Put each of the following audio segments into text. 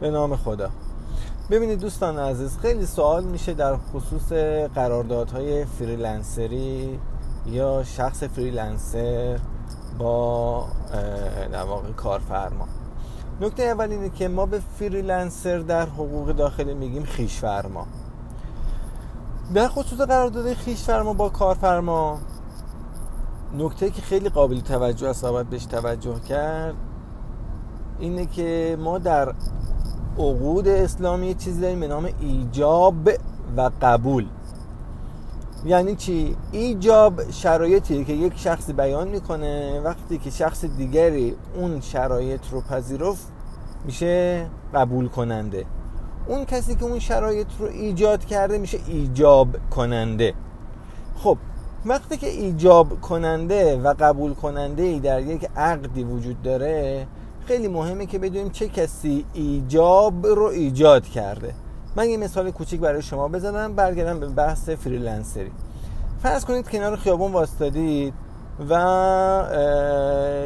به نام خدا. ببینید دوستان عزیز خیلی سوال میشه در خصوص قراردادهای freelancer ی یا شخص freelancer با در واقع کارفرما. نکته اول اینه که ما به freelancer در حقوق داخلی میگیم خویش‌فرما. در خصوص قرارداد خویش‌فرما با کارفرما نکته که خیلی قابل توجه است باید بهش توجه کرد اینه که ما در عقود اسلامی چیزی داریم به نام ایجاب و قبول. یعنی چی؟ ایجاب شرایطی که یک شخص بیان می‌کنه وقتی که شخص دیگری اون شرایط رو پذیرفت میشه قبول کننده اون کسی که اون شرایط رو ایجاد کرده میشه ایجاب کننده خب وقتی که ایجاب کننده و قبول کننده ای در یک عقدی وجود داره خیلی مهمه که بدونیم چه کسی ایجاب رو ایجاد کرده. من یه مثال کوچیک برای شما بزنم برگردم به بحث فریلنسری. فرض کنید کنار خیابون واستادید و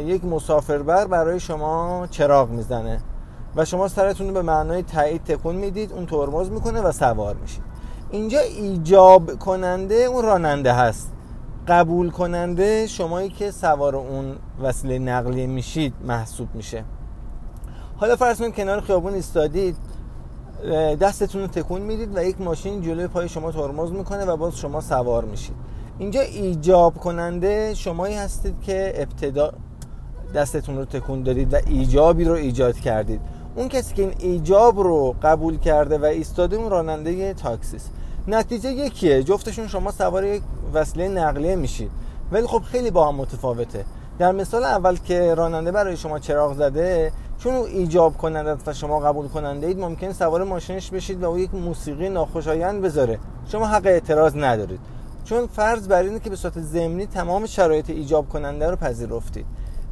یک مسافربر برای شما چراغ می‌زنه و شما سرتون رو به معنای تایید تکون می‌دید اون ترمز می‌کنه و سوار میشید. اینجا ایجاب کننده اون راننده هست. قبول کننده شمایی که سوار اون وسیله نقلیه میشید محسوب میشه. حالا فرض کنید کنار خیابون ایستادید دستتون رو تکون می‌دید و یک ماشین جلوی پای شما ترمز می‌کنه و باز شما سوار میشید. اینجا ایجاب کننده شمایی هستید که ابتدا دستتون رو تکون دادید و ایجابی رو ایجاد کردید. اون کسی که این ایجاب رو قبول کرده و ایستاده اون راننده تاکسیست. نتیجه یکیه. جفتشون شما سوار یک وسیله نقلیه میشید. ولی خب خیلی با هم متفاوته. در مثال اول که راننده برای شما چراغ زده چون او ایجاب کننده و شما قبول کننده اید ممکن سوار ماشینش بشید و او یک موسیقی ناخوشایند بذاره. شما حق اعتراض ندارید. چون فرض بر اینه که به صورت ضمنی تمام شرایط ایجاب کننده رو پذیرفتید.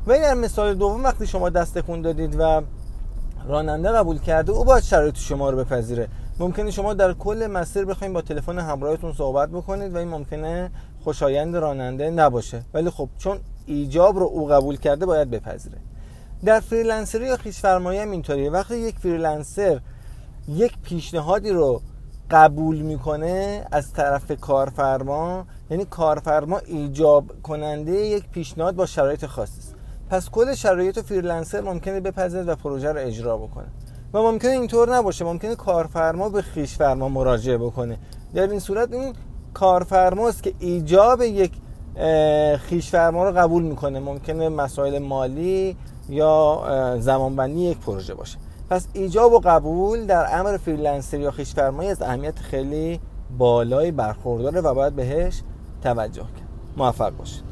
ولی در مثال دوم وقتی شما دست خون دادید و راننده قبول کرده او باید شرایط شما رو بپذیره. ممکنه شما در کل مسیر بخواید با تلفن همراهتون صحبت بکنید و این ممکنه خوشایند راننده نباشه. ولی خب چون ایجاب رو او قبول کرده باید بپذیره. در freelancer ی یا خویش‌فرمایی هم اینطوریه. وقتی یک freelancer یک پیشنهادی رو قبول می‌کنه از طرف کارفرما یعنی کارفرما ایجاب کننده یک پیشنهاد با شرایط خاصی است. پس کل شرایط freelancer ممکنه بپذیرد و پروژه رو اجرا بکنه. و ممکنه اینطور نباشه. ممکنه کارفرما به خویش‌فرما مراجعه بکنه. در این صورت این کارفرماست که ایجاب یک خویش‌فرما رو قبول می‌کنه. ممکنه مسائل مالی یا زمانبندی یک پروژه باشه. پس ایجاب و قبول در امر freelancer یا خویش‌فرمایی از اهمیت خیلی بالایی برخورداره و باید بهش توجه کرد. موفق باشید.